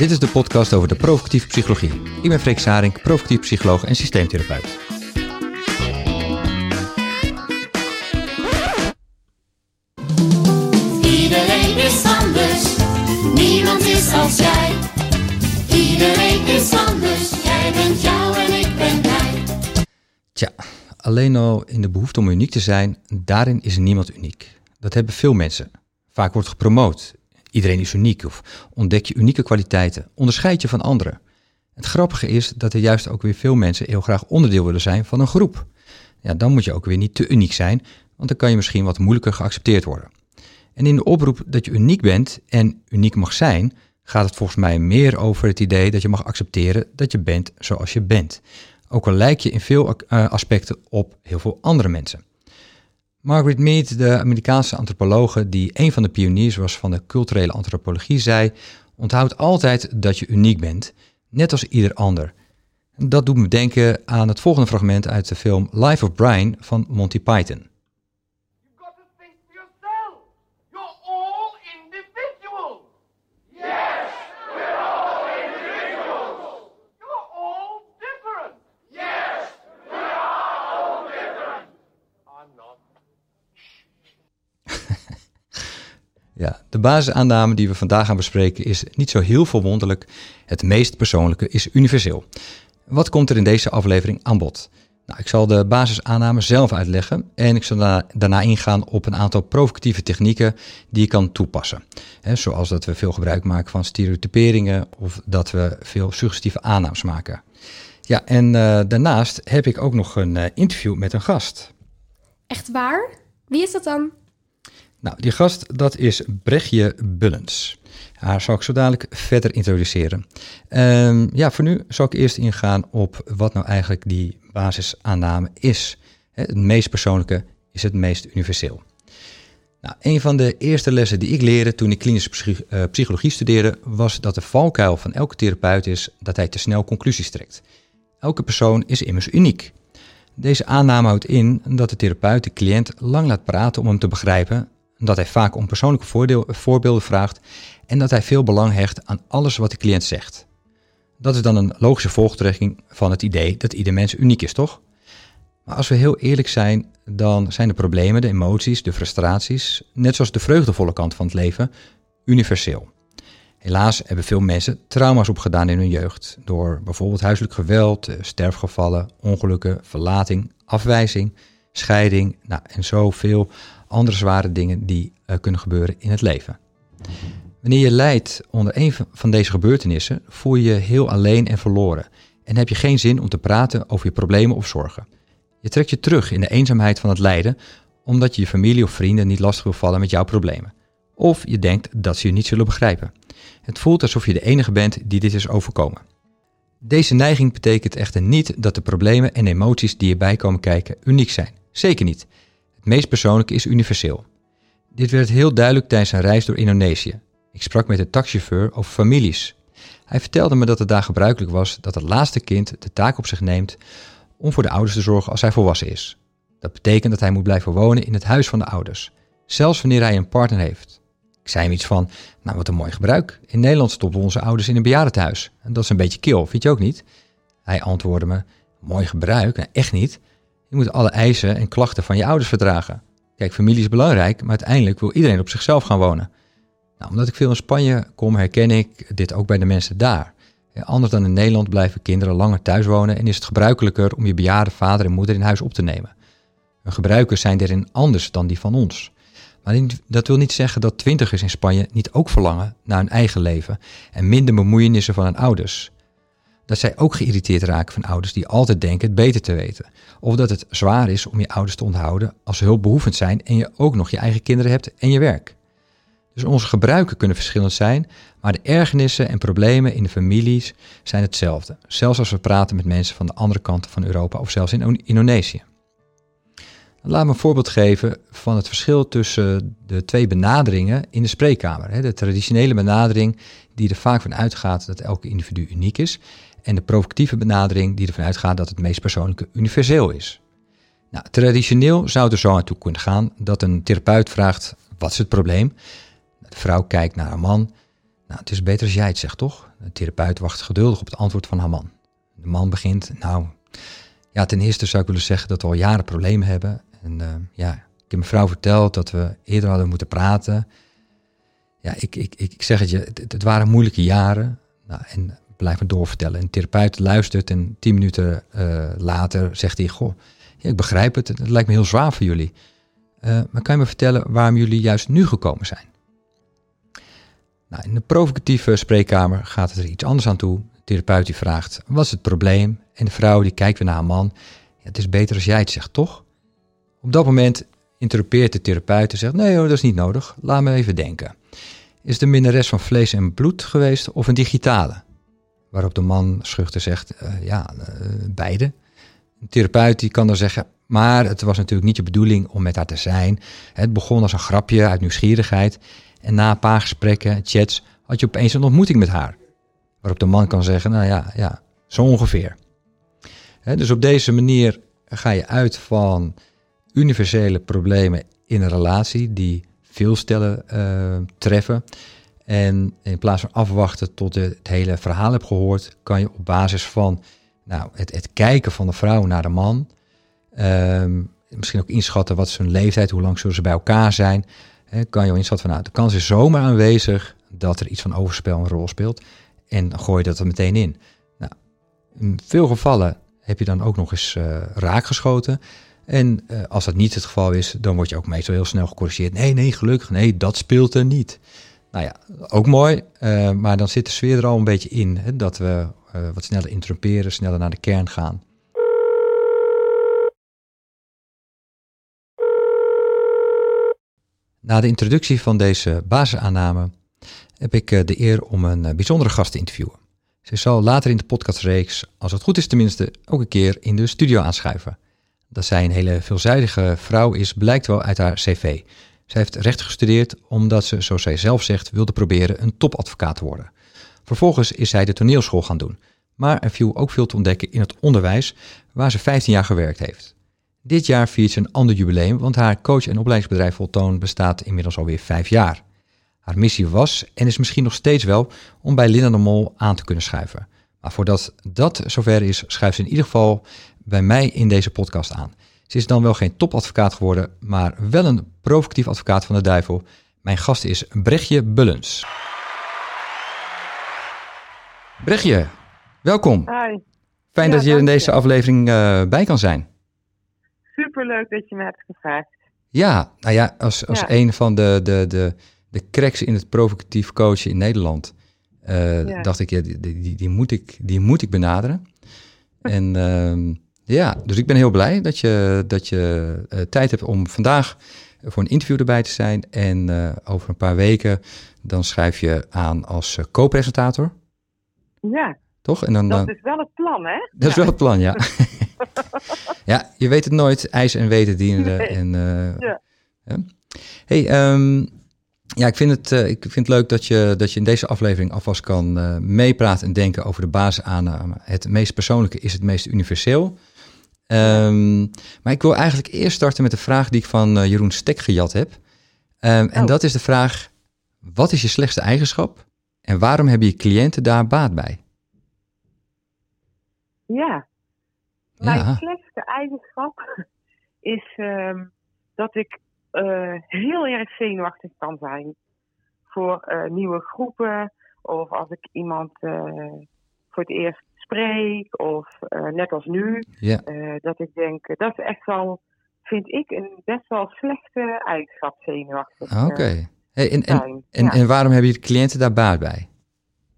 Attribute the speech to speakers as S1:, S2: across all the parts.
S1: Dit is de podcast over de provocatieve psychologie. Ik ben Freek Sarink, provocatief psycholoog en systeemtherapeut.
S2: Iedereen is anders, niemand is als jij. Iedereen is anders, jij bent jou en ik ben jij.
S1: Tja, alleen al in de behoefte om uniek te zijn, daarin is niemand uniek. Dat hebben veel mensen. Vaak wordt gepromoot. Iedereen is uniek of ontdek je unieke kwaliteiten, onderscheid je van anderen. Het grappige is dat er juist ook weer veel mensen heel graag onderdeel willen zijn van een groep. Ja, dan moet je ook weer niet te uniek zijn, want dan kan je misschien wat moeilijker geaccepteerd worden. En in de oproep dat je uniek bent en uniek mag zijn, gaat het volgens mij meer over het idee dat je mag accepteren dat je bent zoals je bent. Ook al lijk je in veel eh, aspecten op heel veel andere mensen. Margaret Mead, de Amerikaanse antropologe die een van de pioniers was van de culturele antropologie, zei: Onthoud altijd dat je uniek bent, net als ieder ander. Dat doet me denken aan het volgende fragment uit de film Life of Brian van Monty Python. Ja, de basisaanname die we vandaag gaan bespreken is niet zo heel verwonderlijk. Het meest persoonlijke is universeel. Wat komt er in deze aflevering aan bod? Nou, ik zal de basisaanname zelf uitleggen en ik zal daarna, ingaan op een aantal provocatieve technieken die je kan toepassen. Zoals dat we veel gebruik maken van stereotyperingen of dat we veel suggestieve aannames maken. Ja, en eh, daarnaast heb ik ook nog een eh, interview met een gast.
S3: Echt waar? Wie is dat dan?
S1: Nou, die gast, dat is Brechtje Bullens. Haar zal ik zo dadelijk verder introduceren. Ehm, ja, voor nu zal ik eerst ingaan op wat nou eigenlijk die basisaanname is. Het meest persoonlijke is het meest universeel. Nou, een van de eerste lessen die ik leerde toen ik klinische eh, psychologie studeerde, was dat de valkuil van elke therapeut is dat hij te snel conclusies trekt. Elke persoon is immers uniek. Deze aanname houdt in dat de therapeut de cliënt lang laat praten om hem te begrijpen, dat hij vaak om persoonlijke voordeel, voorbeelden vraagt en dat hij veel belang hecht aan alles wat de cliënt zegt. Dat is dan een logische volgtrekking van het idee dat ieder mens uniek is, toch? Maar als we heel eerlijk zijn, dan zijn de problemen, de emoties, de frustraties, net zoals de vreugdevolle kant van het leven, universeel. Helaas hebben veel mensen trauma's opgedaan in hun jeugd door bijvoorbeeld huiselijk geweld, eh, sterfgevallen, ongelukken, verlating, afwijzing, scheiding nou, en zoveel andere zware dingen die eh, kunnen gebeuren in het leven. Wanneer je lijdt onder een van deze gebeurtenissen, voel je je heel alleen en verloren en heb je geen zin om te praten over je problemen of zorgen. Je trekt je terug in de eenzaamheid van het lijden omdat je je familie of vrienden niet lastig wil vallen met jouw problemen. Of je denkt dat ze je niet zullen begrijpen. Het voelt alsof je de enige bent die dit is overkomen. Deze neiging betekent echter niet dat de problemen en emoties die erbij komen kijken uniek zijn. Zeker niet. Het meest persoonlijke is universeel. Dit werd heel duidelijk tijdens een reis door Indonesië. Ik sprak met een taxichauffeur over families. Hij vertelde me dat het daar gebruikelijk was dat het laatste kind de taak op zich neemt om voor de ouders te zorgen als hij volwassen is. Dat betekent dat hij moet blijven wonen in het huis van de ouders, zelfs wanneer hij een partner heeft. Ik zei hem iets van, nou wat een mooi gebruik. In Nederland stoppen onze ouders in een bejaardentehuis. En dat is een beetje kil, vind je ook niet? Hij antwoordde me, mooi gebruik? Nou, echt niet. Je moet alle eisen en klachten van je ouders verdragen. Kijk, familie is belangrijk, maar uiteindelijk wil iedereen op zichzelf gaan wonen. Nou, omdat ik veel in Spanje kom, herken ik dit ook bij de mensen daar. Anders dan in Nederland blijven kinderen langer thuis wonen en is het gebruikelijker om je bejaarde vader en moeder in huis op te nemen. Hun gebruikers zijn daarin anders dan die van ons. Maar dat wil niet zeggen dat twintigers in Spanje niet ook verlangen naar hun eigen leven en minder bemoeienissen van hun ouders. Dat zij ook geïrriteerd raken van ouders die altijd denken het beter te weten. Of dat het zwaar is om je ouders te onthouden als ze hulpbehoevend zijn en je ook nog je eigen kinderen hebt en je werk. Dus onze gebruiken kunnen verschillend zijn, maar de ergernissen en problemen in de families zijn hetzelfde. Zelfs als we praten met mensen van de andere kant van Europa of zelfs in Indonesië. Laat me een voorbeeld geven van het verschil tussen de twee benaderingen in de spreekkamer. De traditionele benadering die er vaak van uitgaat dat elke individu uniek is. En de provocatieve benadering die ervan uitgaat dat het meest persoonlijke universeel is. Nou, traditioneel zou het er zo aan toe kunnen gaan dat een therapeut vraagt, wat is het probleem? De vrouw kijkt naar haar man. Nou, het is beter als jij het zegt, toch? De therapeut wacht geduldig op het antwoord van haar man. De man begint, nou, ja, ten eerste zou ik willen zeggen dat we al jaren problemen hebben. En eh, ja, ik heb mijn vrouw verteld dat we eerder hadden moeten praten. Ja, ik, ik, ik, zeg het je, het, het waren moeilijke jaren. Nou, en blijf me doorvertellen. En de therapeut luistert en tien minuten eh, later zegt hij, goh, ja, ik begrijp het, het lijkt me heel zwaar voor jullie. Eh, maar kan je me vertellen waarom jullie juist nu gekomen zijn? Nou, in de provocatieve spreekkamer gaat het er iets anders aan toe. De therapeut die vraagt, wat is het probleem? En de vrouw die kijkt weer naar haar man. Ja, het is beter als jij het zegt, toch? Op dat moment interrupeert de therapeut en zegt, nee hoor, dat is niet nodig. Laat me even denken. Is de minnares van vlees en bloed geweest of een digitale? Waarop de man schuchter zegt, eh, ja, uh, beide. Een therapeut die kan dan zeggen, maar het was natuurlijk niet je bedoeling om met haar te zijn. Het begon als een grapje uit nieuwsgierigheid. En na een paar gesprekken, chats, had je opeens een ontmoeting met haar. Waarop de man kan zeggen, nou ja, ja zo ongeveer. dus op deze manier ga je uit van universele problemen in een relatie die veel stellen uh, treffen. En in plaats van afwachten tot je het hele verhaal hebt gehoord, kan je op basis van nou, het, het kijken van de vrouw naar de man, um, misschien ook inschatten wat is hun leeftijd, hoe lang zullen ze bij elkaar zijn, He, kan je inschatten van nou, de kans is zomaar aanwezig dat er iets van overspel een rol speelt. En dan gooi je dat er meteen in. Nou, in veel gevallen heb je dan ook nog eens uh, raakgeschoten. En uh, als dat niet het geval is, dan word je ook meestal heel snel gecorrigeerd. Nee, nee, gelukkig, nee, dat speelt er niet. Nou ja, ook mooi, uh, maar dan zit de sfeer er al een beetje in. Hè, dat we wat sneller interrumperen, sneller naar de kern gaan. Na de introductie van deze basisaanname heb ik de eer om een bijzondere gast te interviewen. Ze zal later in de podcastreeks, als het goed is tenminste, ook een keer in de studio aanschuiven. Dat zij een hele veelzijdige vrouw is, blijkt wel uit haar cv. Zij heeft recht gestudeerd omdat ze, zoals zij zelf zegt, wilde proberen een topadvocaat te worden. Vervolgens is zij de toneelschool gaan doen. Maar er viel ook veel te ontdekken in het onderwijs, waar ze 15 jaar gewerkt heeft. Dit jaar viert ze een ander jubileum, want haar coach- en opleidingsbedrijf Voltoon bestaat inmiddels alweer vijf jaar. Haar missie was, en is misschien nog steeds wel, om bij Linda de Mol aan te kunnen schuiven. Maar voordat dat zover is, schuift ze in ieder geval bij mij in deze podcast aan. Ze is dan wel geen topadvocaat geworden, maar wel een provocatief advocaat van de duivel. Mijn gast is Brechtje Bullens. Brechtje, welkom.
S4: Hi.
S1: Fijn
S4: Ja,
S1: dat je in
S4: je.
S1: deze aflevering eh, bij kan zijn.
S4: Superleuk dat je me hebt gevraagd.
S1: Ja, nou ja, als, als
S4: Ja.
S1: een van de, de, de, de cracks in het provocatief coachen in Nederland, eh,
S4: Ja.
S1: dacht ik, ja, die, die, die, moet ik, die moet ik benaderen. En ehm, ja, dus ik ben heel blij dat je, dat je eh, tijd hebt om vandaag voor een interview erbij te zijn. En eh, over een paar weken dan schrijf je aan als eh, co-presentator,
S4: Ja,
S1: toch? En dan,
S4: dat is wel het plan, hè?
S1: dat is wel het plan, ja. ja, je weet het nooit. IJs en weten dienen.
S4: Nee.
S1: En,
S4: Ja.
S1: ja. Hey, ehm, ja, ik vind, het, ik vind het leuk dat je, dat je in deze aflevering alvast kan meepraten en denken over de basisaanname. Het meest persoonlijke is het meest universeel. Ehm, maar ik wil eigenlijk eerst starten met de vraag die ik van eh, Jeroen Stek gejat heb. Ehm, En
S4: Oh.
S1: dat is de vraag, wat is je slechtste eigenschap en waarom hebben je cliënten daar baat bij?
S4: Ja. Mijn
S1: Ja.
S4: slechtste eigenschap is ehm, dat ik eh, heel erg zenuwachtig kan zijn voor eh, nieuwe groepen. Of als ik iemand voor het eerst spreek. Of eh, net als nu.
S1: Ja.
S4: eh, dat ik denk, eh, dat is echt wel, vind ik, een best wel slechte eigenschap zenuwachtig.
S1: Ah, Oké. Hey, en, en, en,
S4: Ja.
S1: en waarom hebben je cliënten daar baat bij?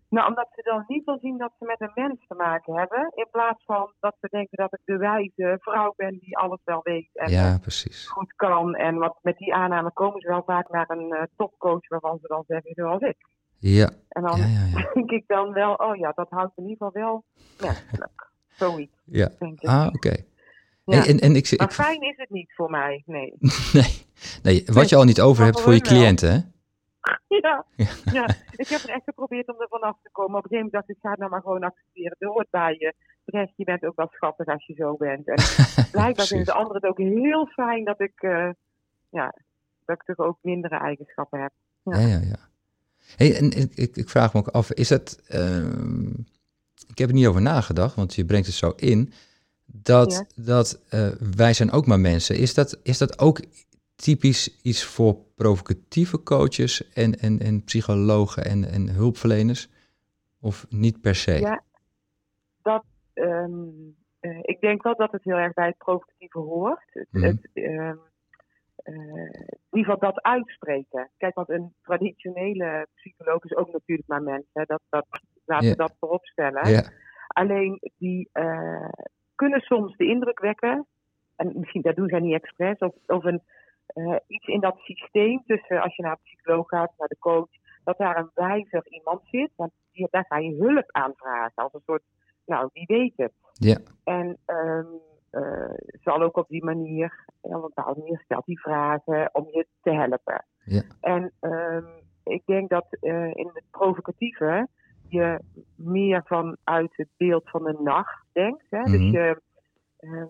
S4: Nou, omdat ze dan niet wil zien dat ze met een mens te maken hebben. In plaats van dat ze denken dat ik de wijze vrouw ben die alles wel weet en
S1: Ja, precies.
S4: goed kan. En wat, met die aanname komen ze wel vaak naar een topcoach waarvan ze dan zeggen zoals ik.
S1: Ja,
S4: En dan
S1: ja, ja, ja.
S4: denk ik dan wel, oh ja, dat houdt in ieder geval wel menselijk. Zoiets,
S1: ja.
S4: denk ik.
S1: Ah, oké.
S4: Ja.
S1: En, en ik, ik,
S4: maar fijn is het niet voor mij, nee.
S1: nee, nee, wat je al niet over hebt voor je cliënten, hè?
S4: ja, ja, ik heb er echt geprobeerd om er vanaf te komen. Op een gegeven moment dacht ik, ga het nou maar gewoon accepteren. Het hoort bij je. Terecht, je bent ook wel schattig als je zo bent. En blijkbaar vinden de anderen het ook heel fijn dat ik, eh, ja, dat ik toch ook mindere eigenschappen heb.
S1: Ja, ja, ja. Hey, en ik, ik, vraag me ook af, is dat... ehm, ik heb er niet over nagedacht, want je brengt het zo in... dat, dat eh, wij zijn ook maar mensen. Is dat, is dat ook typisch iets voor provocatieve coaches en, en, en psychologen en, en hulpverleners? Of niet per se?
S4: Ja, dat, ehm, eh, ik denk wel dat het heel erg bij het provocatieve hoort. Het,
S1: Mhm.
S4: het, ehm, eh, in ieder geval dat uitspreken. Kijk, want een traditionele psycholoog is ook natuurlijk maar mens. Hè? Dat, dat, laten we dat voorop stellen. Alleen die eh, kunnen soms de indruk wekken, en misschien dat doen zij niet expres, of, of een, eh, iets in dat systeem tussen als je naar de psycholoog gaat, naar de coach, dat daar een wijzer iemand zit, want die, daar ga je hulp aanvragen als een soort, nou, die weet het.
S1: ja,
S4: En ehm, eh, zal ook op die manier, op een bepaalde manier stelt die vragen om je te helpen.
S1: Ja.
S4: En ehm, ik denk dat eh, in het provocatieve je meer vanuit het beeld van de nacht denkt. Hè? Dus
S1: Mhm.
S4: je, ehm,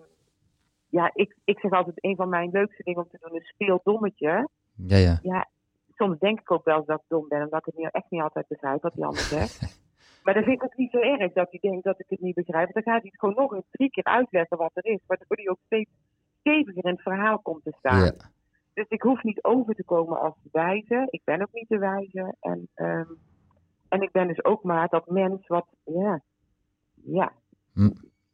S4: ja, ik, ik zeg altijd, een van mijn leukste dingen om te doen is speeldommetje.
S1: ja, ja.
S4: Soms denk ik ook wel eens dat ik dom ben, omdat ik het niet, echt niet altijd begrijp wat die ander zegt. Maar dan vind ik het niet zo erg dat hij denkt dat ik het niet begrijp. Want dan gaat hij het gewoon nog eens drie keer uitleggen wat er is. Waardoor hij ook steeds steviger in het verhaal komt te staan.
S1: ja.
S4: Dus ik hoef niet over te komen als de wijze. Ik ben ook niet de wijze. En, ehm, en ik ben dus ook maar dat mens wat, ja, ja.
S1: Hm.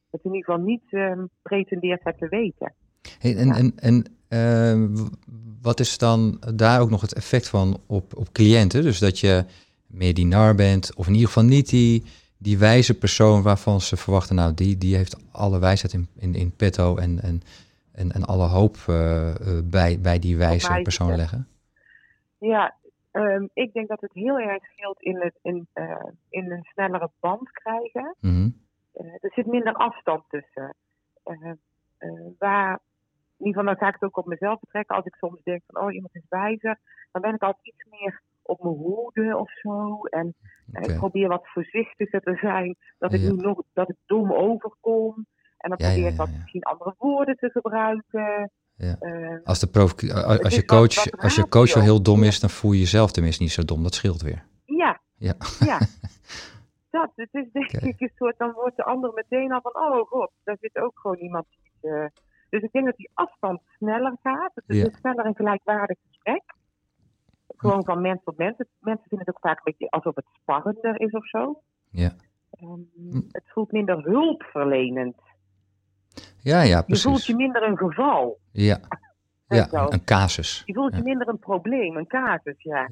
S4: Dat in ieder geval niet ehm, pretendeert het te weten.
S1: Hey, en
S4: Ja.
S1: en, en eh, w- wat is dan daar ook nog het effect van op, op cliënten? Dus dat je meer die nar bent, of in ieder geval niet die, die wijze persoon waarvan ze verwachten, nou, die, die heeft alle wijsheid in, in, in petto en, en, en, en alle hoop eh, eh, bij, bij die wijze persoon leggen.
S4: Ja, ehm, ik denk dat het heel erg scheelt in, het, in, eh, in een snellere band krijgen.
S1: Mhm.
S4: Er zit minder afstand tussen. Eh, eh, waar, in ieder geval, dan ga ik het ook op mezelf betrekken. Als ik soms denk van, oh, iemand is wijzer, dan ben ik altijd iets meer op mijn hoede of zo. En eh, ik probeer wat voorzichtiger te zijn. Dat ik
S1: Ja.
S4: niet nog dat ik dom overkom. En dan
S1: Ja,
S4: probeer ik wat misschien andere woorden te gebruiken.
S1: Ja.
S4: Eh,
S1: Als, de provoc- als, je
S4: wat-
S1: coach,
S4: wat
S1: als je coach wel
S4: ratio.
S1: heel dom is, dan voel je jezelf tenminste niet zo dom. Dat scheelt weer.
S4: Ja,
S1: Ja.
S4: ja. Dat, het is denk ik een soort, dan wordt de ander meteen al van, oh god, daar zit ook gewoon iemand. die, eh, dus ik denk dat die afstand sneller gaat. Het is
S1: Ja.
S4: een sneller en gelijkwaardig gesprek. Gewoon van mens tot mens. Mensen vinden het ook vaak een beetje alsof het sparrender is of zo.
S1: Ja.
S4: Ehm,
S1: Hm.
S4: Het voelt minder hulpverlenend.
S1: Ja, ja,
S4: Je voelt
S1: precies.
S4: je minder een geval.
S1: Ja, ja
S4: zo.
S1: een casus.
S4: Je voelt
S1: Ja.
S4: je minder een probleem, een casus, ja.
S1: Ja,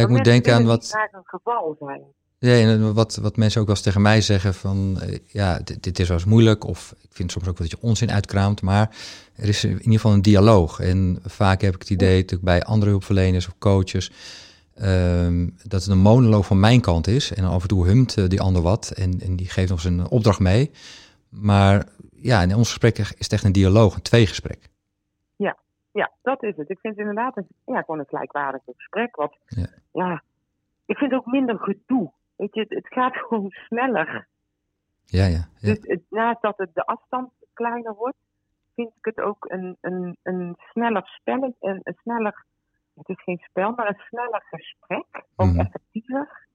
S1: ik
S4: Maar
S1: moet denken aan wat,
S4: een geval zijn.
S1: Ja, en wat, wat mensen ook wel eens tegen mij zeggen van, eh, ja, dit, dit is wel eens moeilijk, of ik vind soms ook wel dat je onzin uitkraamt, maar er is in ieder geval een dialoog. En vaak heb ik het idee, dat bij andere hulpverleners of coaches, ehm, dat het een monoloog van mijn kant is. En af en toe humt eh, die ander wat en, en die geeft ons een opdracht mee. Maar ja, in ons gesprek is het echt een dialoog, een tweegesprek.
S4: Ja, dat is het. Ik vind het inderdaad een, ja, gewoon een gelijkwaardig gesprek. Wat,
S1: Ja.
S4: ja. ik vind ook minder gedoe. Weet je, het, het gaat gewoon sneller.
S1: Ja, ja, ja.
S4: Dus het, naast dat het de afstand kleiner wordt, vind ik het ook een, een, een sneller spel. Een, een sneller, het is geen spel, maar een sneller gesprek. Ook
S1: Mhm.
S4: effectiever.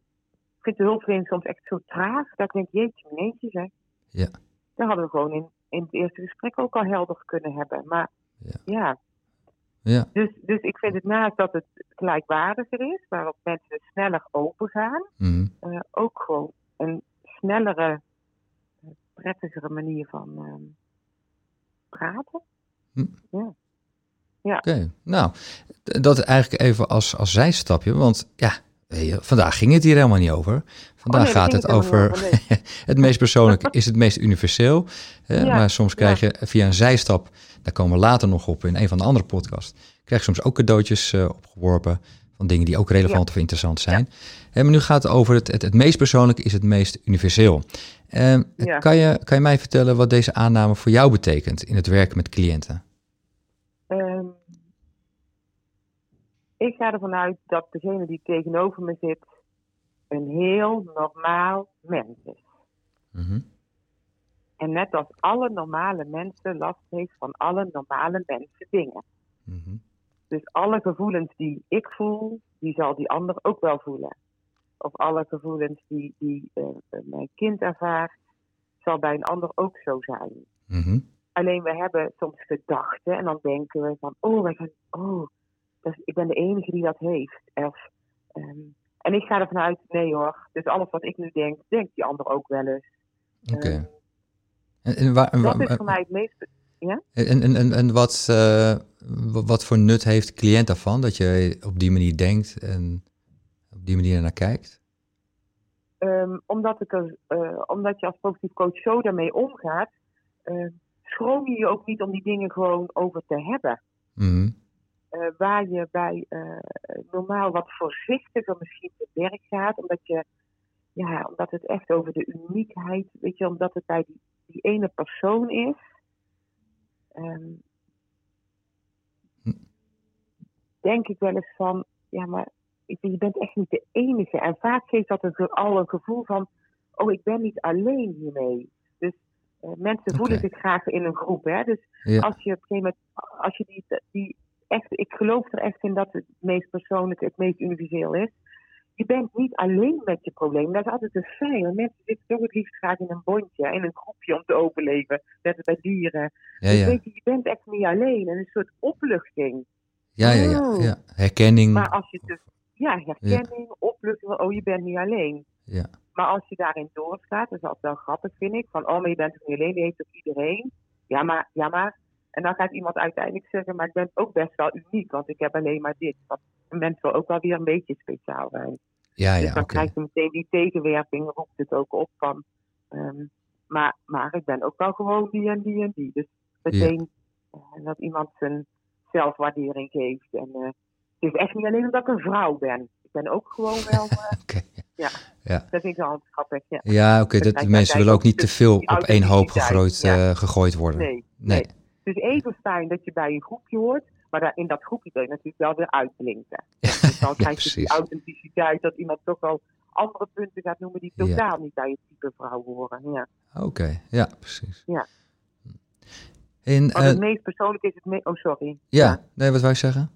S4: Ik vind de hulpverlening soms echt zo traag. Dat ik denk, jeetje, meneertje zeg.
S1: Ja.
S4: Dat hadden we gewoon in, in het eerste gesprek ook al helder kunnen hebben. Maar
S1: Ja.
S4: ja,
S1: ja.
S4: dus, dus ik vind het naast dat het gelijkwaardiger is, waarop mensen dus sneller opengaan,
S1: Mhm.
S4: eh, ook gewoon een snellere, eh, prettigere manier van ehm, praten.
S1: Oké, nou, dat eigenlijk even als, als zijstapje, want ja, je, vandaag ging het hier helemaal niet over. Vandaag
S4: Oh, nee,
S1: gaat het over het meest persoonlijk is het meest universeel. Hè,
S4: Ja,
S1: Maar soms krijg je via een zijstap, daar komen we later nog op in een van de andere podcasts, krijg je soms ook cadeautjes eh, opgeworpen van dingen die ook relevant of interessant zijn. Hè, maar nu gaat het over het, het, het meest persoonlijk is het meest universeel. Ehm,
S4: Ja.
S1: kan, je, kan je mij vertellen wat deze aanname voor jou betekent in het werken met cliënten?
S4: Ehm, ik ga ervan uit dat degene die tegenover me zit een heel normaal mens is.
S1: Mhm.
S4: En net als alle normale mensen last heeft van alle normale mensen dingen.
S1: Mhm.
S4: Dus alle gevoelens die ik voel, die zal die ander ook wel voelen. Of alle gevoelens die, die eh, eh, mijn kind ervaart, zal bij een ander ook zo zijn.
S1: Mhm.
S4: Alleen we hebben soms gedachten en dan denken we van, oh, wij gaan, oh ik ben de enige die dat heeft. Of, ehm, en ik ga ervan uit, nee hoor, dus alles wat ik nu denk, denkt die ander ook wel eens.
S1: Oké.
S4: Ehm,
S1: En, en, waar- en
S4: dat
S1: waar-
S4: is voor mij het meest
S1: En, en, en, en wat, eh, wa- wat voor nut heeft de cliënt daarvan dat je op die manier denkt en op die manier naar kijkt?
S4: Ehm, omdat, ik er, eh, omdat je als positief coach zo daarmee omgaat, eh, schroom je je ook niet om die dingen gewoon over te hebben.
S1: Mhm.
S4: Waar je bij normaal wat voorzichtiger misschien te werk gaat, omdat, je, ja, omdat het echt over de uniekheid, weet je, omdat het bij die, die ene persoon is. ehm,
S1: Hm.
S4: denk ik wel eens van, ja, maar je bent echt niet de enige. En vaak geeft dat een, al een gevoel van, oh, ik ben niet alleen hiermee. Dus eh, mensen voelen zich graag in een groep. Hè? Dus
S1: Ja.
S4: als je op een gegeven moment, als je die, die echt, ik geloof er echt in dat het meest persoonlijk, het meest universeel is. Je bent niet alleen met je probleem. Dat is altijd een fijn. Want mensen zitten toch het liefst graag in een bondje, in een groepje om te overleven. Net als bij dieren.
S1: Ja,
S4: Dus
S1: ja.
S4: weet je, je bent echt niet alleen. En een soort opluchting.
S1: Ja, ja, ja,
S4: Oh.
S1: ja. Herkenning.
S4: Maar als je dus, ja, herkenning, opluchting, oh je bent niet alleen.
S1: Ja.
S4: Maar als je daarin doorgaat, dat is altijd wel grappig vind ik, van oh maar je bent toch niet alleen, die heeft ook iedereen. Ja maar, ja maar. En dan gaat iemand uiteindelijk zeggen, maar ik ben ook best wel uniek, want ik heb alleen maar dit. Een mens wil ook wel weer een beetje speciaal zijn.
S1: Ja,
S4: dus
S1: ja,
S4: dan
S1: oké.
S4: krijg je meteen die tegenwerping, roept het ook op van. ehm, maar, maar ik ben ook wel gewoon die en die en die. Dus meteen eh, dat iemand zijn zelfwaardering geeft. En eh, het is echt niet alleen omdat ik een vrouw ben. Ik ben ook gewoon wel,
S1: Oké.
S4: ja.
S1: Ja.
S4: Dat vind ik wel grappig. Ja.
S1: Ja, oké.
S4: Dat
S1: mensen willen ook niet te
S4: dus
S1: veel op één hoop gegooid,
S4: ja.
S1: gegooid worden.
S4: Nee,
S1: Nee.
S4: Het is even fijn dat je bij een groepje hoort, maar daar, in dat groepje wil je natuurlijk wel weer uitblinken. Dus dan krijg je die authenticiteit dat iemand toch wel andere punten gaat noemen die
S1: Ja.
S4: totaal niet bij het type vrouw horen. Ja.
S1: Oké, ja, precies.
S4: Ja.
S1: En,
S4: Want
S1: eh,
S4: het meest persoonlijk is het meest... Oh, sorry.
S1: ja, nee, wat wou je zeggen?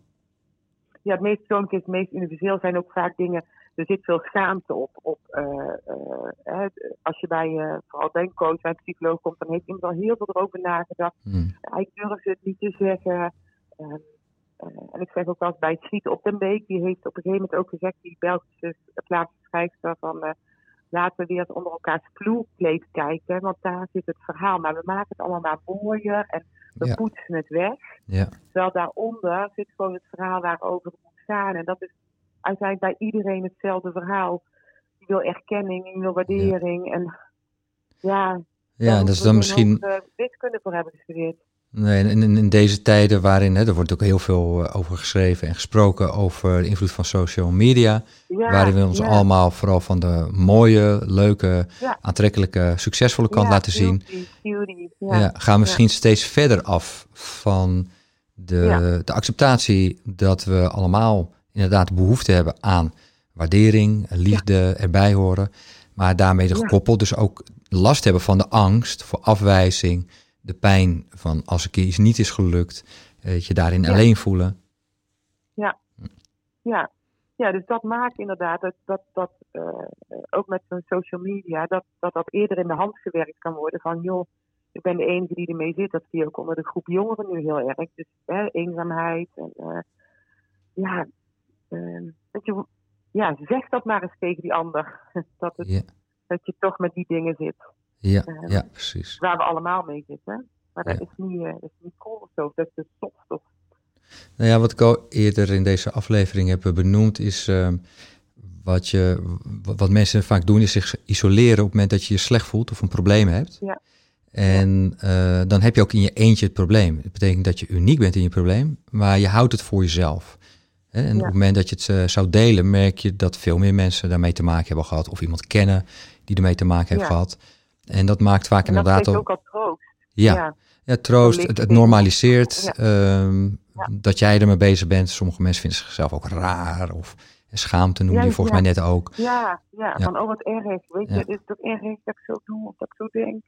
S4: Ja, het meest persoonlijk is het meest universeel zijn ook vaak dingen... Er zit veel schaamte op. op eh, eh, hè, als je bij, vooral bij een coach, bij een psycholoog komt, dan heeft iemand al heel veel erover nagedacht. Hij durfde het niet te zeggen. Ehm, eh, en ik zeg ook wel eens bij Schiet op den Beek, die heeft op een gegeven moment ook gezegd, die Belgische plaatsschrijfster, van eh, laten we weer eens onder elkaars vloerkleed kijken, want daar zit het verhaal. Maar we maken het allemaal maar mooier en we
S1: Ja.
S4: poetsen het weg.
S1: Ja,
S4: Terwijl daaronder zit gewoon het verhaal waarover het moet gaan. En dat is uiteindelijk bij iedereen hetzelfde verhaal. Die wil erkenning, die wil waardering. En ja,
S1: ja
S4: daar
S1: dat is dan misschien...
S4: eh, wiskunde voor hebben gestudeerd.
S1: Nee, in, in, in deze tijden waarin, hè, er wordt ook heel veel eh, over geschreven en gesproken over de invloed van social media.
S4: Ja,
S1: waarin we ons
S4: ja.
S1: allemaal vooral van de mooie, leuke,
S4: Ja.
S1: aantrekkelijke, succesvolle kant laten zien.
S4: beauty, beauty,
S1: gaan we misschien steeds verder af van de, de acceptatie dat we allemaal inderdaad behoefte hebben aan waardering, liefde, erbij horen. Maar daarmee gekoppeld dus ook last hebben van de angst voor afwijzing, de pijn van als een keer iets niet is gelukt, eh, je daarin
S4: Ja.
S1: alleen voelen.
S4: Ja. ja, dus dat maakt inderdaad dat, dat, dat eh, ook met zo'n social media, dat, dat dat eerder in de hand gewerkt kan worden van joh, ik ben de enige die ermee zit. Dat zie je ook onder de groep jongeren nu heel erg. Dus hè, eenzaamheid en eh, ja, eh, dat je, ja, zeg dat maar eens tegen die ander. dat, het,
S1: Ja,
S4: dat je toch met die dingen zit
S1: ja,
S4: Eh,
S1: ja precies.
S4: waar we allemaal mee zitten. Maar dat is niet, eh, dat is niet cool of zo. Dat is soft of
S1: Nou ja, wat ik al eerder in deze aflevering heb benoemd, is ehm, wat, je, wat mensen vaak doen, is zich isoleren op het moment dat je je slecht voelt of een probleem hebt.
S4: Ja.
S1: En eh, dan heb je ook in je eentje het probleem. Het betekent dat je uniek bent in je probleem, maar je houdt het voor jezelf. Hè? En op het moment dat je het eh, zou delen, merk je dat veel meer mensen daarmee te maken hebben gehad. Of iemand kennen die ermee te maken heeft
S4: Ja.
S1: gehad. En dat maakt vaak
S4: En dat
S1: inderdaad ook,
S4: ook al troost.
S1: ja,
S4: ja.
S1: ja, troost, het, normaliseert
S4: Ja.
S1: ehm,
S4: Ja.
S1: dat jij ermee bezig bent. Sommige mensen vinden zichzelf ook raar of schaamte noemen
S4: Ja,
S1: die volgens
S4: ja.
S1: mij net ook.
S4: Ja, ja,
S1: Ja.
S4: van oh wat erg. Weet je,
S1: Ja.
S4: het is toch erg dat ik zo doe of dat ik zo denk.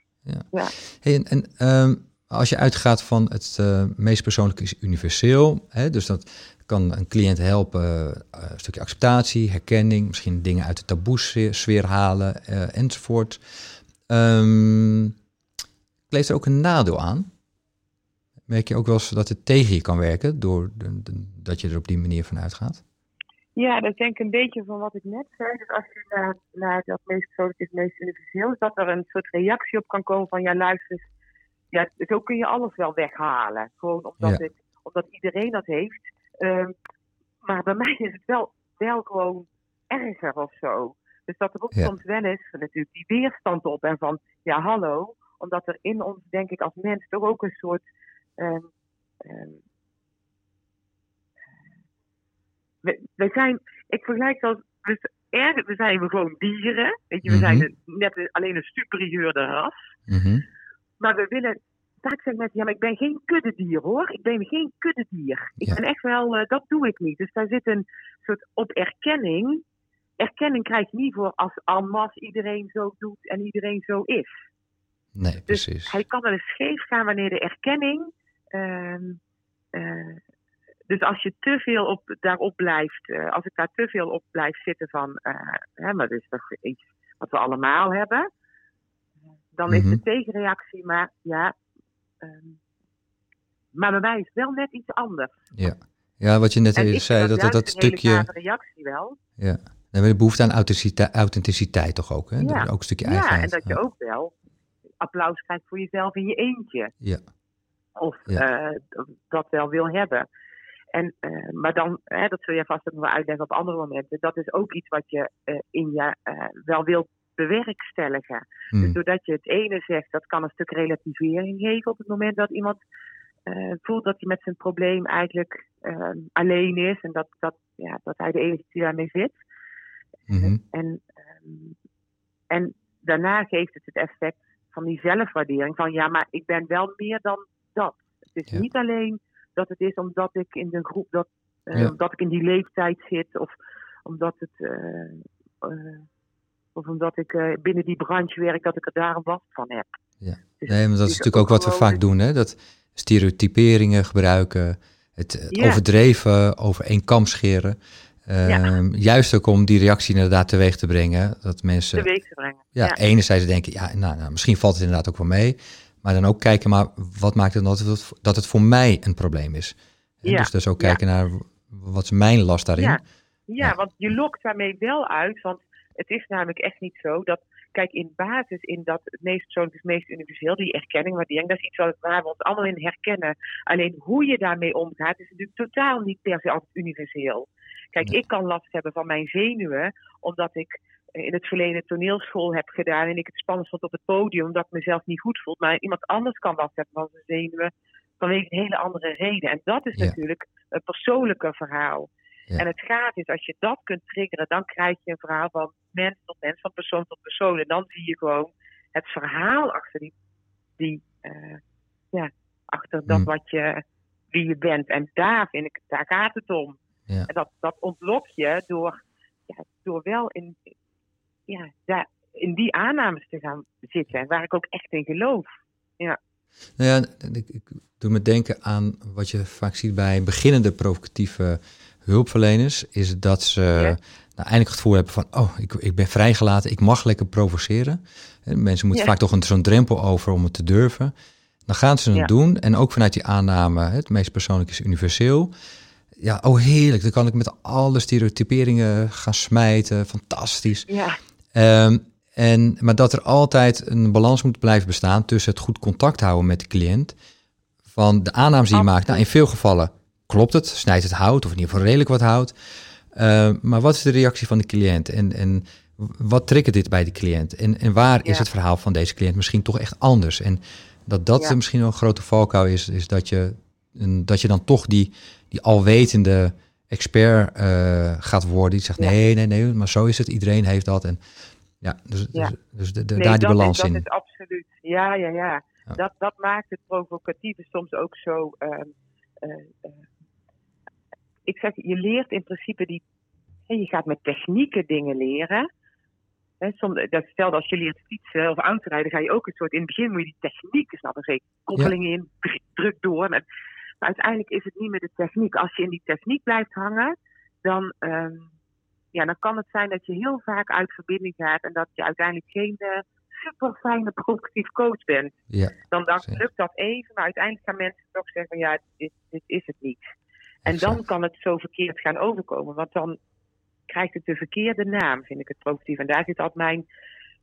S1: Hey, en en ehm, als je uitgaat van het eh, meest persoonlijke is universeel, hè, dus dat kan een cliënt helpen, eh, een stukje acceptatie, herkenning, misschien dingen uit de taboe-sfeer halen eh, enzovoort. Ehm kleeft er ook een nadeel aan? Merk je ook wel eens dat het tegen je kan werken, door de- de- dat je er op die manier van uitgaat?
S4: Ja, dat denk ik een beetje van wat ik net zei. Dus als je naar, naar dat meest persoonlijk is, meest universeel, is dat er een soort reactie op kan komen van ja, luister eens, ja, zo kun je alles wel weghalen. Gewoon omdat,
S1: Ja.
S4: het, omdat iedereen dat heeft. Ehm, maar bij mij is het wel, wel gewoon erger of zo. Dus dat er ook
S1: Ja.
S4: soms wel eens natuurlijk die weerstand op en van ja, hallo. Omdat er in ons, denk ik, als mens toch ook een soort. ehm, we, we zijn, ik vergelijk als, we, erg, we zijn gewoon dieren. Weet je, we
S1: Mhm.
S4: zijn net een- alleen een superieure ras.
S1: Mhm.
S4: Maar we willen, vaak zeggen mensen, ja, maar ik ben geen kuddedier hoor. Ik ben geen kuddedier. Ik
S1: Ja.
S4: ben echt wel, eh, dat doe ik niet. Dus daar zit een soort op erkenning. Erkenning krijg je niet voor als masse iedereen zo doet en iedereen zo is.
S1: Nee,
S4: Dus
S1: precies.
S4: hij kan wel eens scheef gaan wanneer de erkenning. ehm, eh, dus als je te veel op, daarop blijft, eh, als ik daar te veel op blijf zitten van, eh, hè, maar dat is toch iets wat we allemaal hebben, dan is
S1: Mhm.
S4: de tegenreactie, maar ja. ehm, maar bij mij is het wel net iets anders.
S1: Ja. ja, wat je net
S4: En
S1: even zei, dat dat, dat stukje...
S4: reactie wel.
S1: Ja. Maar de behoefte aan authenticiteit, authenticiteit toch ook, hè?
S4: Ja.
S1: Dat ook een stukje
S4: Ja,
S1: eigenheid.
S4: en dat je ook wel applaus krijgt voor jezelf in je eentje.
S1: Ja.
S4: Of
S1: Ja.
S4: eh, dat- wel wil hebben. En, eh, maar dan, hè, dat zul je vast ook nog wel uitleggen op andere momenten. Dat is ook iets wat je eh, in je wel wilt bewerkstelligen.
S1: Hm.
S4: Dus doordat je het ene zegt, dat kan een stuk relativering geven op het moment dat iemand voelt dat hij met zijn probleem eigenlijk alleen is. En dat, dat, ja, dat hij de enige die daarmee zit.
S1: Mhm.
S4: En, ehm, en daarna geeft het het effect van die zelfwaardering. Van ja, maar ik ben wel meer dan dat. Het is
S1: Ja.
S4: niet alleen dat het is omdat ik in de groep, dat, eh,
S1: Ja.
S4: omdat ik in die leeftijd zit. Of omdat het. eh, eh, of omdat ik binnen die branche werk, dat ik er daarom last van heb.
S1: Ja.
S4: Dus
S1: Nee, maar dat is natuurlijk ook wat we vaak doen, hè? Dat stereotyperingen gebruiken, het, het
S4: Ja.
S1: overdreven over één kam scheren. Ehm, Juist ook om die reactie inderdaad teweeg te brengen. Dat mensen
S4: teweeg te brengen.
S1: ja,
S4: ja.
S1: enerzijds denken, ja, nou, nou, misschien valt het inderdaad ook wel mee. Maar dan ook kijken, maar wat maakt het dat het, dat het voor mij een probleem is?
S4: Ja,
S1: Dus, dus ook kijken naar wat is mijn last daarin.
S4: Ja. Ja, want je lokt daarmee wel uit. Want het is namelijk echt niet zo dat. Kijk, in basis in dat het meest persoonlijk is, het meest universeel, die erkenning, waardering, dat is iets wat- waar we ons allemaal in herkennen. Alleen hoe je daarmee omgaat, is natuurlijk totaal niet per se altijd universeel. Kijk,
S1: Nee.
S4: ik kan last hebben van mijn zenuwen, omdat ik eh, in het verleden toneelschool heb gedaan en ik het spannend vond op het podium, omdat ik mezelf niet goed voel. Maar iemand anders kan last hebben van zijn zenuwen vanwege een hele andere reden. En dat is
S1: Ja.
S4: natuurlijk een persoonlijke verhaal.
S1: Ja.
S4: En het gaat is, als je dat kunt triggeren, dan krijg je een verhaal van mens tot mens, van persoon tot persoon. En dan zie je gewoon het verhaal achter die, die eh, ja, achter dat
S1: Hmm.
S4: wat je, wie je bent. En daar vind ik, daar gaat het om.
S1: Ja.
S4: En dat, dat ontlok je door, ja, door wel in, ja, daar, in die aannames te gaan zitten, waar ik ook echt in geloof.
S1: Nou ja, ik, ik doe me denken aan wat je vaak ziet bij beginnende provocatieve hulpverleners, is dat ze nou, eindelijk het gevoel hebben van, oh, ik, ik ben vrijgelaten, ik mag lekker provoceren. En mensen moeten
S4: Ja.
S1: vaak toch een, zo'n drempel over om het te durven. Dan gaan ze het
S4: Ja.
S1: doen en ook vanuit die aanname, het meest persoonlijk is universeel. Ja, oh heerlijk, dan kan ik met alle stereotyperingen gaan smijten, fantastisch.
S4: Ja,
S1: Ehm, en, maar dat er altijd een balans moet blijven bestaan tussen het goed contact houden met de cliënt. Van de aannames die je maakt. Nou, in veel gevallen klopt het, snijdt het hout, of in ieder geval redelijk wat hout. Ehm, maar wat is de reactie van de cliënt? En, en wat triggert dit bij de cliënt? En, en waar is het verhaal van deze cliënt misschien toch echt anders? En dat dat
S4: Ja.
S1: misschien wel een grote valkuil is, is dat je, dat je dan toch die, die alwetende expert eh, gaat worden. Die zegt,
S4: Ja.
S1: nee, nee, nee, maar zo is het. Iedereen heeft dat. En ja, dus,
S4: Ja.
S1: dus, dus de, de-
S4: Nee,
S1: daar die
S4: dat
S1: balans
S4: is, dat
S1: in.
S4: is absoluut. Ja, ja, ja.
S1: Ja.
S4: Dat, dat maakt het provocatieve soms ook zo. ehm, eh, eh, ik zeg, je leert in principe die. hè, je gaat met technieken dingen leren. Hè, soms, dat stel als je leert fietsen of autorijden, ga je ook een soort. In het begin moet je die technieken snappen. Zeg, koppeling in, druk- door. En, Maar uiteindelijk is het niet meer de techniek. Als je in die techniek blijft hangen, dan, ehm, ja, dan kan het zijn dat je heel vaak uit verbinding gaat en dat je uiteindelijk geen eh, super fijne productief coach bent.
S1: Ja,
S4: Dan,
S1: Zeker.
S4: lukt dat even, maar uiteindelijk gaan mensen toch zeggen: ja, dit, dit is het niet. En
S1: exact.
S4: dan kan het zo verkeerd gaan overkomen, want dan krijgt het de verkeerde naam, vind ik het productief. En daar zit altijd mijn,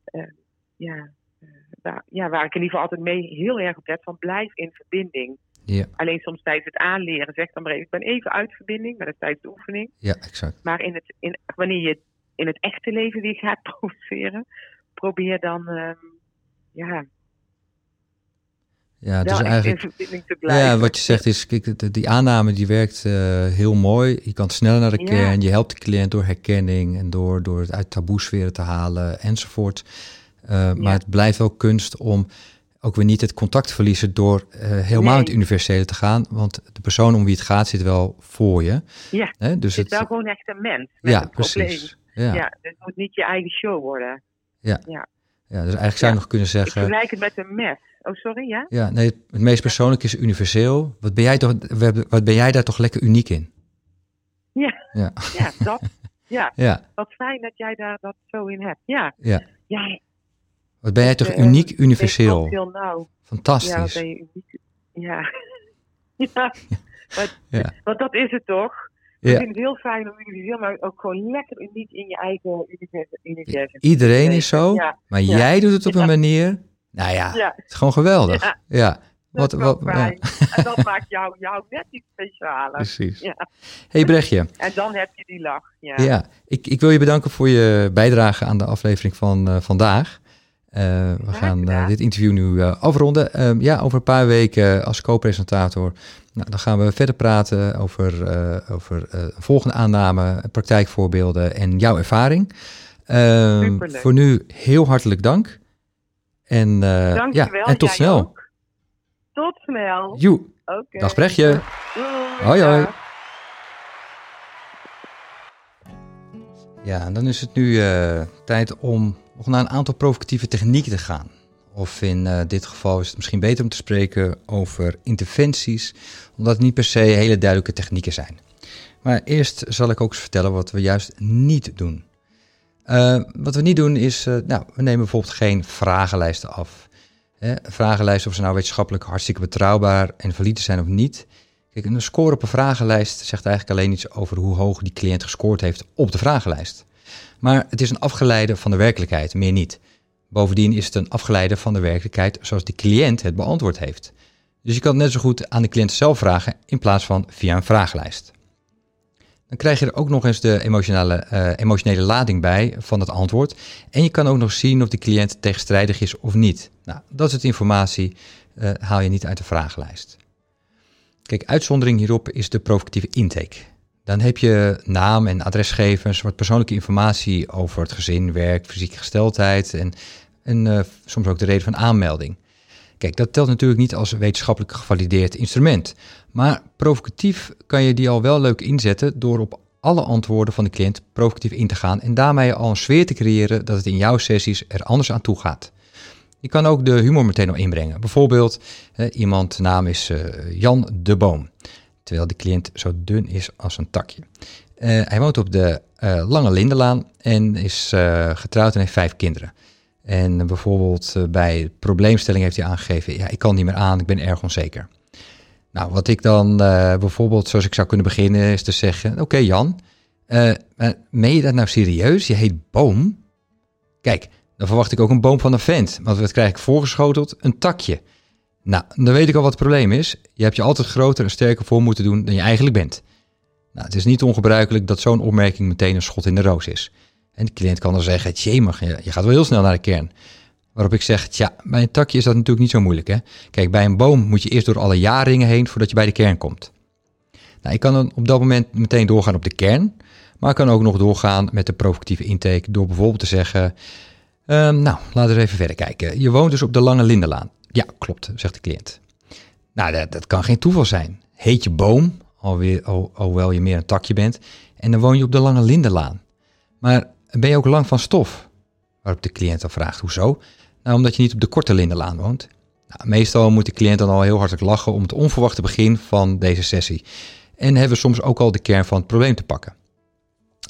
S4: eh, ja, eh, waar, ja, waar ik in ieder geval altijd mee heel erg op let, van blijf in verbinding.
S1: Ja,
S4: Alleen soms tijdens het aanleren zeg dan maar even, ik ben even uit verbinding, maar dat is tijdens de oefening.
S1: ja, exact.
S4: Maar in het, in, wanneer je in het echte leven weer gaat produceren, probeer dan, ehm, ja,
S1: Ja, dus eigenlijk... Ja, wat je zegt is, kijk, die aanname die werkt eh, heel mooi. Je kan sneller naar de
S4: Ja.
S1: kern. Je helpt de cliënt door herkenning en door, door het uit taboesferen te halen enzovoort. Eh, Maar het blijft wel kunst om ook weer niet het contact verliezen door eh, helemaal
S4: Nee.
S1: in het universele te gaan. Want de persoon om wie het gaat zit wel voor je.
S4: Ja?
S1: Dus
S4: het is wel gewoon echt een mens met
S1: ja,
S4: een
S1: precies.
S4: Ja.
S1: Ja, ja.
S4: dus het moet niet je eigen show worden.
S1: dus eigenlijk zou je
S4: Ja.
S1: nog kunnen
S4: Ik
S1: zeggen...
S4: vergelijk het met een mes. Oh, sorry, ja?
S1: Ja, nee, het meest persoonlijk is universeel. Wat ben jij, toch, wat ben jij daar toch lekker uniek in?
S4: Ja,
S1: Ja,
S4: ja dat. Ja,
S1: ja,
S4: wat fijn dat jij daar dat zo in hebt. Ja,
S1: ja.
S4: ja
S1: Wat ben jij toch
S4: eh,
S1: uniek, universeel?
S4: Heel nauw. Ja,
S1: Fantastisch.
S4: ben je uniek. Ja. ja. Want,
S1: Ja.
S4: want dat is het toch? Ik
S1: Ja.
S4: vind het heel fijn om universeel, maar ook gewoon lekker uniek in je eigen universum.
S1: Iedereen is zo,
S4: Ja,
S1: maar
S4: ja.
S1: jij doet het op
S4: Ja.
S1: een manier. Nou ja,
S4: ja
S1: het is gewoon geweldig.
S4: Ja.
S1: Ja,
S4: dat
S1: wat, wat, ja,
S4: fijn. En dat maakt jou, jou net iets specialer.
S1: precies.
S4: Ja.
S1: Hey Brechtje,
S4: En dan heb je die lach. Ja.
S1: ja, ik, ik wil je bedanken voor je bijdrage aan de aflevering van eh, vandaag. Eh, we gaan eh, dit interview nu eh, afronden. Ehm, ja, over een paar weken als co-presentator. Nou, dan gaan we verder praten over, over volgende aanname, praktijkvoorbeelden en jouw ervaring. Ehm, voor nu heel hartelijk dank. En,
S4: Dankjewel.
S1: ja, en tot
S4: jij
S1: snel.
S4: ook. Tot snel.
S1: Joe,
S4: Oké.
S1: dag Brechtje. Hoi, hoi. Ja, en dan is het nu tijd om nog naar een aantal provocatieve technieken te gaan. Of in eh, dit geval is het misschien beter om te spreken over interventies, omdat het niet per se hele duidelijke technieken zijn. Maar eerst zal ik ook eens vertellen wat we juist niet doen. Eh, wat we niet doen is, eh, nou, we nemen bijvoorbeeld geen vragenlijsten af. Vragenlijsten of ze nou wetenschappelijk hartstikke betrouwbaar en valide zijn of niet. Kijk, een score op een vragenlijst zegt eigenlijk alleen iets over hoe hoog die cliënt gescoord heeft op de vragenlijst. Maar het is een afgeleide van de werkelijkheid, meer niet. Bovendien is het een afgeleide van de werkelijkheid zoals de cliënt het beantwoord heeft. Dus je kan het net zo goed aan de cliënt zelf vragen in plaats van via een vragenlijst. Dan krijg je er ook nog eens de emotionele, eh, emotionele lading bij van het antwoord. En je kan ook nog zien of de cliënt tegenstrijdig is of niet. Nou, dat soort informatie eh, haal je niet uit de vragenlijst. Kijk, uitzondering hierop is de provocatieve intake. Dan heb je naam en adresgevers, wat persoonlijke informatie over het gezin, werk, fysieke gesteldheid en, eh, soms ook de reden van aanmelding. Kijk, dat telt natuurlijk niet als wetenschappelijk gevalideerd instrument. Maar provocatief kan je die al wel leuk inzetten door op alle antwoorden van de cliënt provocatief in te gaan en daarmee al een sfeer te creëren dat het in jouw sessies er anders aan toe gaat. Je kan ook de humor meteen al inbrengen. Bijvoorbeeld, eh, iemand naam is eh, Jan de Boom, terwijl de cliënt zo dun is als een takje. Eh, hij woont op de eh, Lange Lindenlaan en is eh, getrouwd en heeft vijf kinderen. En bijvoorbeeld bij probleemstelling heeft hij aangegeven, ja, ik kan niet meer aan, ik ben erg onzeker. Nou, wat ik dan bijvoorbeeld, zoals ik zou kunnen beginnen, is te zeggen, oké Jan, meen je dat nou serieus? Je heet Boom? Kijk, dan verwacht ik ook een boom van een vent. Want wat krijg ik voorgeschoteld? Een takje. Nou, dan weet ik al wat het probleem is. Je hebt je altijd groter en sterker voor moeten doen dan je eigenlijk bent. Nou, het is niet ongebruikelijk dat zo'n opmerking meteen een schot in de roos is. En de cliënt kan dan zeggen, tjee, mag je, gaat wel heel snel naar de kern. Waarop ik zeg, tja, bij een takje is dat natuurlijk niet zo moeilijk. Hè? Kijk, bij een boom moet je eerst door alle jaarringen heen voordat je bij de kern komt. Nou, ik kan op dat moment meteen doorgaan op de kern. Maar ik kan ook nog doorgaan met de provocatieve intake door bijvoorbeeld te zeggen... Ehm, nou, laten we even verder kijken. Je woont dus op de Lange Lindenlaan. Ja, klopt, zegt de cliënt. Nou, dat, kan geen toeval zijn. Heet je boom, alweer, al, alhoewel je meer een takje bent, en dan woon je op de Lange Lindenlaan. Maar ben je ook lang van stof? Waarop de cliënt dan vraagt, hoezo? Nou, omdat je niet op de Korte Lindenlaan woont. Nou, meestal moet de cliënt dan al heel hartelijk lachen om het onverwachte begin van deze sessie. En hebben we soms ook al de kern van het probleem te pakken.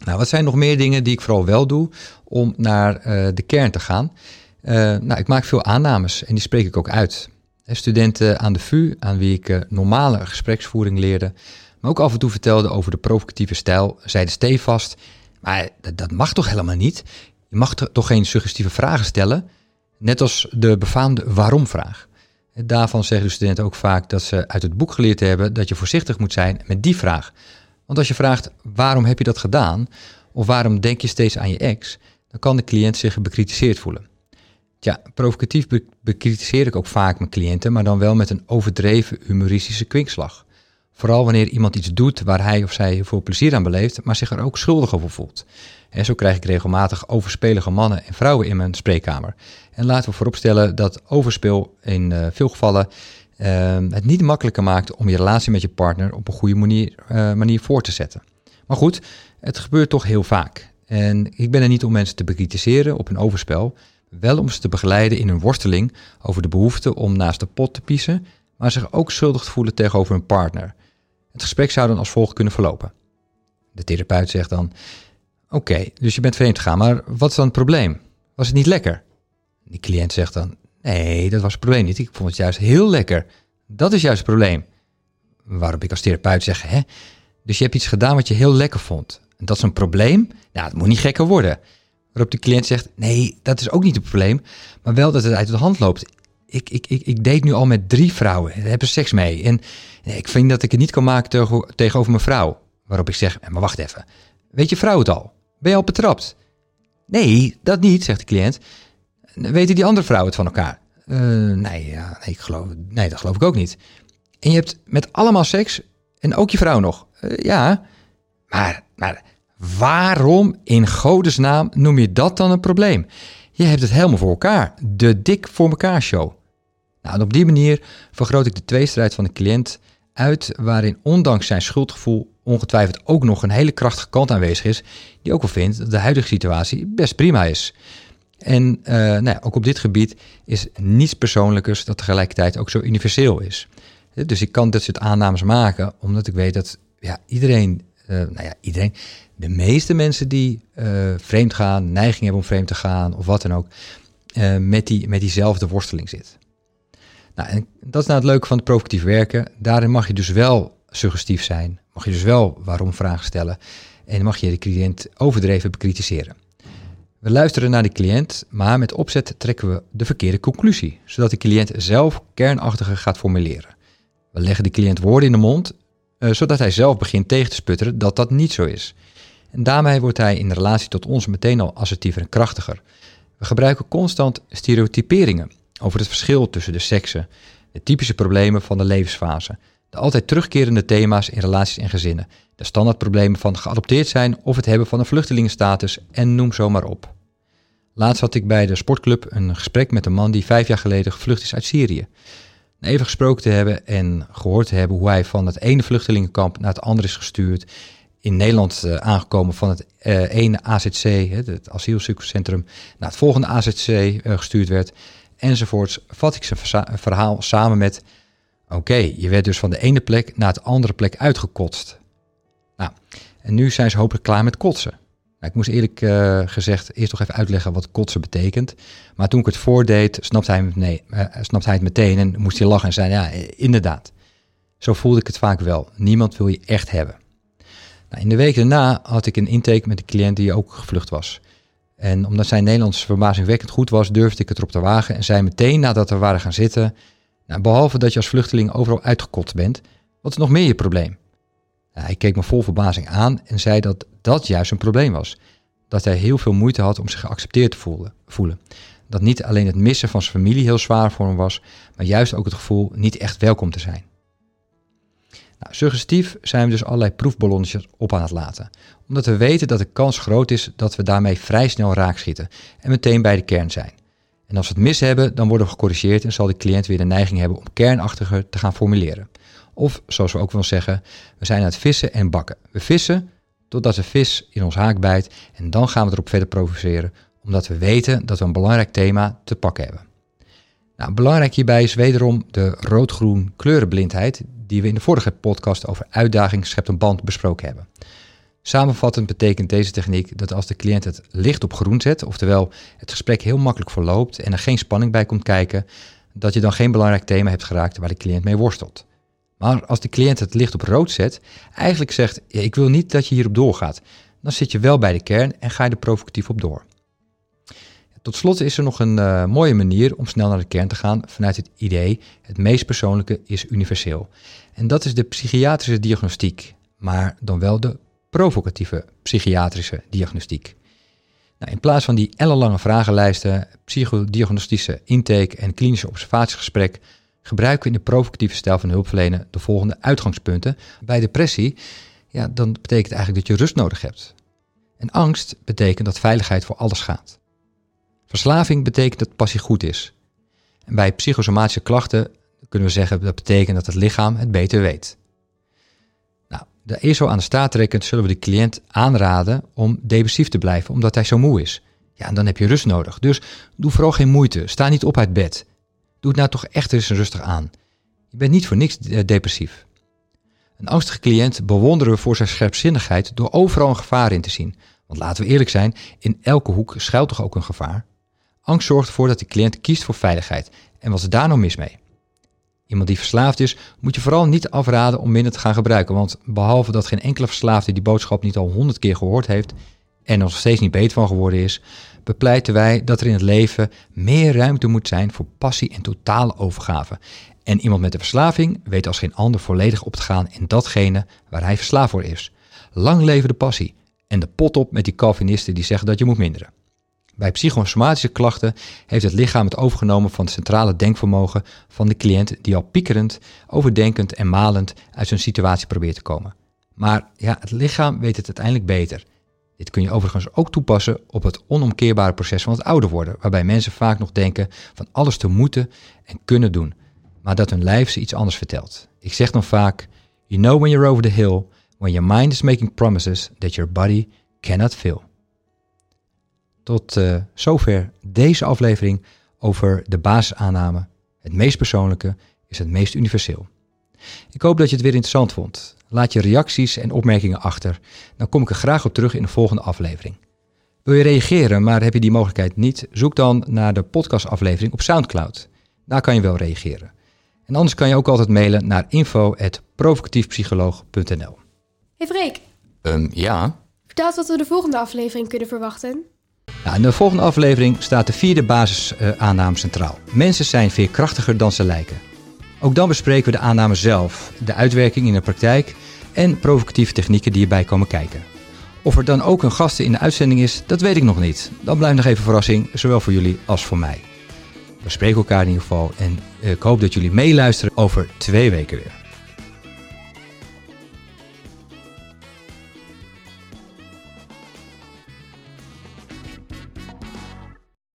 S1: Nou, wat zijn nog meer dingen die ik vooral wel doe om naar eh, de kern te gaan? Eh, nou, ik maak veel aannames en die spreek ik ook uit. Studenten aan de VU, aan wie ik eh, normale gespreksvoering leerde, maar ook af en toe vertelde over de provocatieve stijl, zeiden stevast, maar dat, dat mag toch helemaal niet? Je mag to- toch geen suggestieve vragen stellen? Net als de befaamde waarom-vraag. Daarvan zeggen de studenten ook vaak dat ze uit het boek geleerd hebben dat je voorzichtig moet zijn met die vraag. Want als je vraagt waarom heb je dat gedaan, of waarom denk je steeds aan je ex, dan kan de cliënt zich bekritiseerd voelen. Tja, provocatief be- bekritiseer ik ook vaak mijn cliënten, maar dan wel met een overdreven humoristische kwinkslag. Vooral wanneer iemand iets doet waar hij of zij veel plezier aan beleeft, maar zich er ook schuldig over voelt. En zo krijg ik regelmatig overspelige mannen en vrouwen in mijn spreekkamer. En laten we vooropstellen dat overspel in eh, veel gevallen eh, het niet makkelijker maakt om je relatie met je partner op een goede manier, eh, manier voor te zetten. Maar goed, het gebeurt toch heel vaak. En ik ben er niet om mensen te bekritiseren op een overspel, wel om ze te begeleiden in hun worsteling over de behoefte om naast de pot te piezen, maar zich ook schuldig te voelen tegenover hun partner. Het gesprek zou dan als volgt kunnen verlopen. De therapeut zegt dan: Oké, dus je bent vreemd gegaan, maar wat is dan het probleem? Was het niet lekker? Die cliënt zegt dan: Nee, dat was het probleem niet. Ik vond het juist heel lekker. Dat is juist het probleem. Waarop ik als therapeut zeg: Hè? Dus je hebt iets gedaan wat je heel lekker vond. En dat is een probleem? Nou, het moet niet gekker worden. Waarop de cliënt zegt: Nee, dat is ook niet het probleem. Maar wel dat het uit de hand loopt. Ik, ik, ik, ik date nu al met drie vrouwen. Daar hebben seks mee. En ik vind dat ik het niet kan maken tegen- tegenover mijn vrouw. Waarop ik zeg: Maar wacht even. Weet je vrouw het al? Ben je al betrapt? Nee, dat niet, zegt de cliënt. Weten die andere vrouwen het van elkaar? "Eh, nee, ja, nee, ik geloof, nee, dat geloof ik ook niet. En je hebt met allemaal seks en ook je vrouw nog. "Eh, ja, maar, maar waarom in godesnaam noem je dat dan een probleem? Je hebt het helemaal voor elkaar. De dik voor elkaar show. Nou, en op die manier vergroot ik de tweestrijd van de cliënt uit, waarin ondanks zijn schuldgevoel ongetwijfeld ook nog een hele krachtige kant aanwezig is, die ook wel vindt dat de huidige situatie best prima is. En eh, nou ja, ook op dit gebied is niets persoonlijkers dat tegelijkertijd ook zo universeel is. Dus ik kan dit soort aannames maken, omdat ik weet dat ja, iedereen, eh, nou ja, iedereen, de meeste mensen die eh, vreemd gaan, neiging hebben om vreemd te gaan of wat dan ook, eh, met, die, met diezelfde worsteling zit. Nou, en dat is nou het leuke van het provocatief werken. Daarin mag je dus wel suggestief zijn, mag je dus wel waarom vragen stellen en mag je de cliënt overdreven bekritiseren. We luisteren naar de cliënt, maar met opzet trekken we de verkeerde conclusie, zodat de cliënt zelf kernachtiger gaat formuleren. We leggen de cliënt woorden in de mond, eh, zodat hij zelf begint tegen te sputteren dat dat niet zo is. En daarmee wordt hij in relatie tot ons meteen al assertiever en krachtiger. We gebruiken constant stereotyperingen over het verschil tussen de seksen, de typische problemen van de levensfase, de altijd terugkerende thema's in relaties en gezinnen, de standaardproblemen van geadopteerd zijn of het hebben van een vluchtelingenstatus en noem zo maar op. Laatst had ik bij de sportclub een gesprek met een man die vijf jaar geleden gevlucht is uit Syrië. Na even gesproken te hebben en gehoord te hebben hoe hij van het ene vluchtelingenkamp naar het andere is gestuurd, in Nederland eh, aangekomen van het eh, ene AZC, het asielzoekerscentrum, naar het volgende AZC eh, gestuurd werd, enzovoorts, vat ik zijn verhaal samen met, oké, je werd dus van de ene plek naar de andere plek uitgekotst. Nou, en nu zijn ze hopelijk klaar met kotsen. Nou, ik moest eerlijk gezegd eerst nog even uitleggen wat kotsen betekent. Maar toen ik het voordeed, snapte hij, nee, snapte hij het meteen en moest hij lachen en zei, ja, inderdaad. Zo voelde ik het vaak wel. Niemand wil je echt hebben. Nou, in de week daarna had ik een intake met een cliënt die ook gevlucht was. En omdat zijn Nederlands verbazingwekkend goed was, durfde ik het erop te wagen en zei meteen nadat we waren gaan zitten, nou, behalve dat je als vluchteling overal uitgekot bent, wat is nog meer je probleem? Nou, hij keek me vol verbazing aan en zei dat dat juist een probleem was. Dat hij heel veel moeite had om zich geaccepteerd te voelen. voelen. Dat niet alleen het missen van zijn familie heel zwaar voor hem was, maar juist ook het gevoel niet echt welkom te zijn. Nou, suggestief zijn we dus allerlei proefballonnetjes op aan het laten. Omdat we weten dat de kans groot is dat we daarmee vrij snel raakschieten en meteen bij de kern zijn. En als we het mis hebben, dan worden we gecorrigeerd en zal de cliënt weer de neiging hebben om kernachtiger te gaan formuleren. Of, zoals we ook wel zeggen, we zijn aan het vissen en bakken. We vissen totdat de vis in ons haak bijt en dan gaan we erop verder provoceren, omdat we weten dat we een belangrijk thema te pakken hebben. Nou, belangrijk hierbij is wederom de rood-groen kleurenblindheid die we in de vorige podcast over uitdaging schept een band besproken hebben. Samenvattend betekent deze techniek dat als de cliënt het licht op groen zet, oftewel het gesprek heel makkelijk verloopt en er geen spanning bij komt kijken, dat je dan geen belangrijk thema hebt geraakt waar de cliënt mee worstelt. Maar als de cliënt het licht op rood zet, eigenlijk zegt: Ik wil niet dat je hierop doorgaat, dan zit je wel bij de kern en ga je er provocatief op door. Tot slot is er nog een uh, mooie manier om snel naar de kern te gaan vanuit het idee: het meest persoonlijke is universeel. En dat is de psychiatrische diagnostiek, maar dan wel de provocatieve psychiatrische diagnostiek. Nou, in plaats van die ellenlange vragenlijsten, psychodiagnostische intake en klinische observatiegesprek, gebruiken we in de provocatieve stijl van hulpverlenen de volgende uitgangspunten. Bij depressie, ja, dan betekent eigenlijk dat je rust nodig hebt. En angst betekent dat veiligheid voor alles gaat. Verslaving betekent dat passie goed is. En bij psychosomatische klachten kunnen we zeggen dat betekent dat het lichaam het beter weet. Nou, de ESO aan de staat trekkend zullen we de cliënt aanraden om depressief te blijven, omdat hij zo moe is. Ja, en dan heb je rust nodig. Dus doe vooral geen moeite. Sta niet op uit bed. Doe het nou toch echt eens rustig aan. Je bent niet voor niks eh, depressief. Een angstige cliënt bewonderen we voor zijn scherpzinnigheid door overal een gevaar in te zien. Want laten we eerlijk zijn, in elke hoek schuilt toch ook een gevaar? Angst zorgt ervoor dat de cliënt kiest voor veiligheid. En wat is daar nou mis mee? Iemand die verslaafd is, moet je vooral niet afraden om minder te gaan gebruiken. Want behalve dat geen enkele verslaafde die boodschap niet al honderd keer gehoord heeft en nog steeds niet beter van geworden is, bepleiten wij dat er in het leven meer ruimte moet zijn voor passie en totale overgave. En iemand met een verslaving weet als geen ander volledig op te gaan in datgene waar hij verslaafd voor is. Lang leven de passie en de pot op met die Calvinisten die zeggen dat je moet minderen. Bij psychosomatische klachten heeft het lichaam het overgenomen van het centrale denkvermogen van de cliënt die al piekerend, overdenkend en malend uit zijn situatie probeert te komen. Maar ja, het lichaam weet het uiteindelijk beter. Dit kun je overigens ook toepassen op het onomkeerbare proces van het ouder worden, waarbij mensen vaak nog denken van alles te moeten en kunnen doen, maar dat hun lijf ze iets anders vertelt. Ik zeg dan vaak, you know when you're over the hill, when your mind is making promises that your body cannot fill. Tot uh, zover deze aflevering over de basisaanname. Het meest persoonlijke is het meest universeel. Ik hoop dat je het weer interessant vond. Laat je reacties en opmerkingen achter. Dan kom ik er graag op terug in de volgende aflevering. Wil je reageren, maar heb je die mogelijkheid niet? Zoek dan naar de podcastaflevering op SoundCloud. Daar kan je wel reageren. En anders kan je ook altijd mailen naar info.provocatiefpsycholoog.nl
S3: Hey Freek,
S1: um, ja?
S3: vertel wat we de volgende aflevering kunnen verwachten.
S1: In de volgende aflevering staat de vierde basisaanname centraal. Mensen zijn veerkrachtiger dan ze lijken. Ook dan bespreken we de aanname zelf, de uitwerking in de praktijk en provocatieve technieken die erbij komen kijken. Of er dan ook een gast in de uitzending is, dat weet ik nog niet. Dan blijft nog even verrassing, zowel voor jullie als voor mij. We spreken elkaar in ieder geval en ik hoop dat jullie meeluisteren over twee weken weer.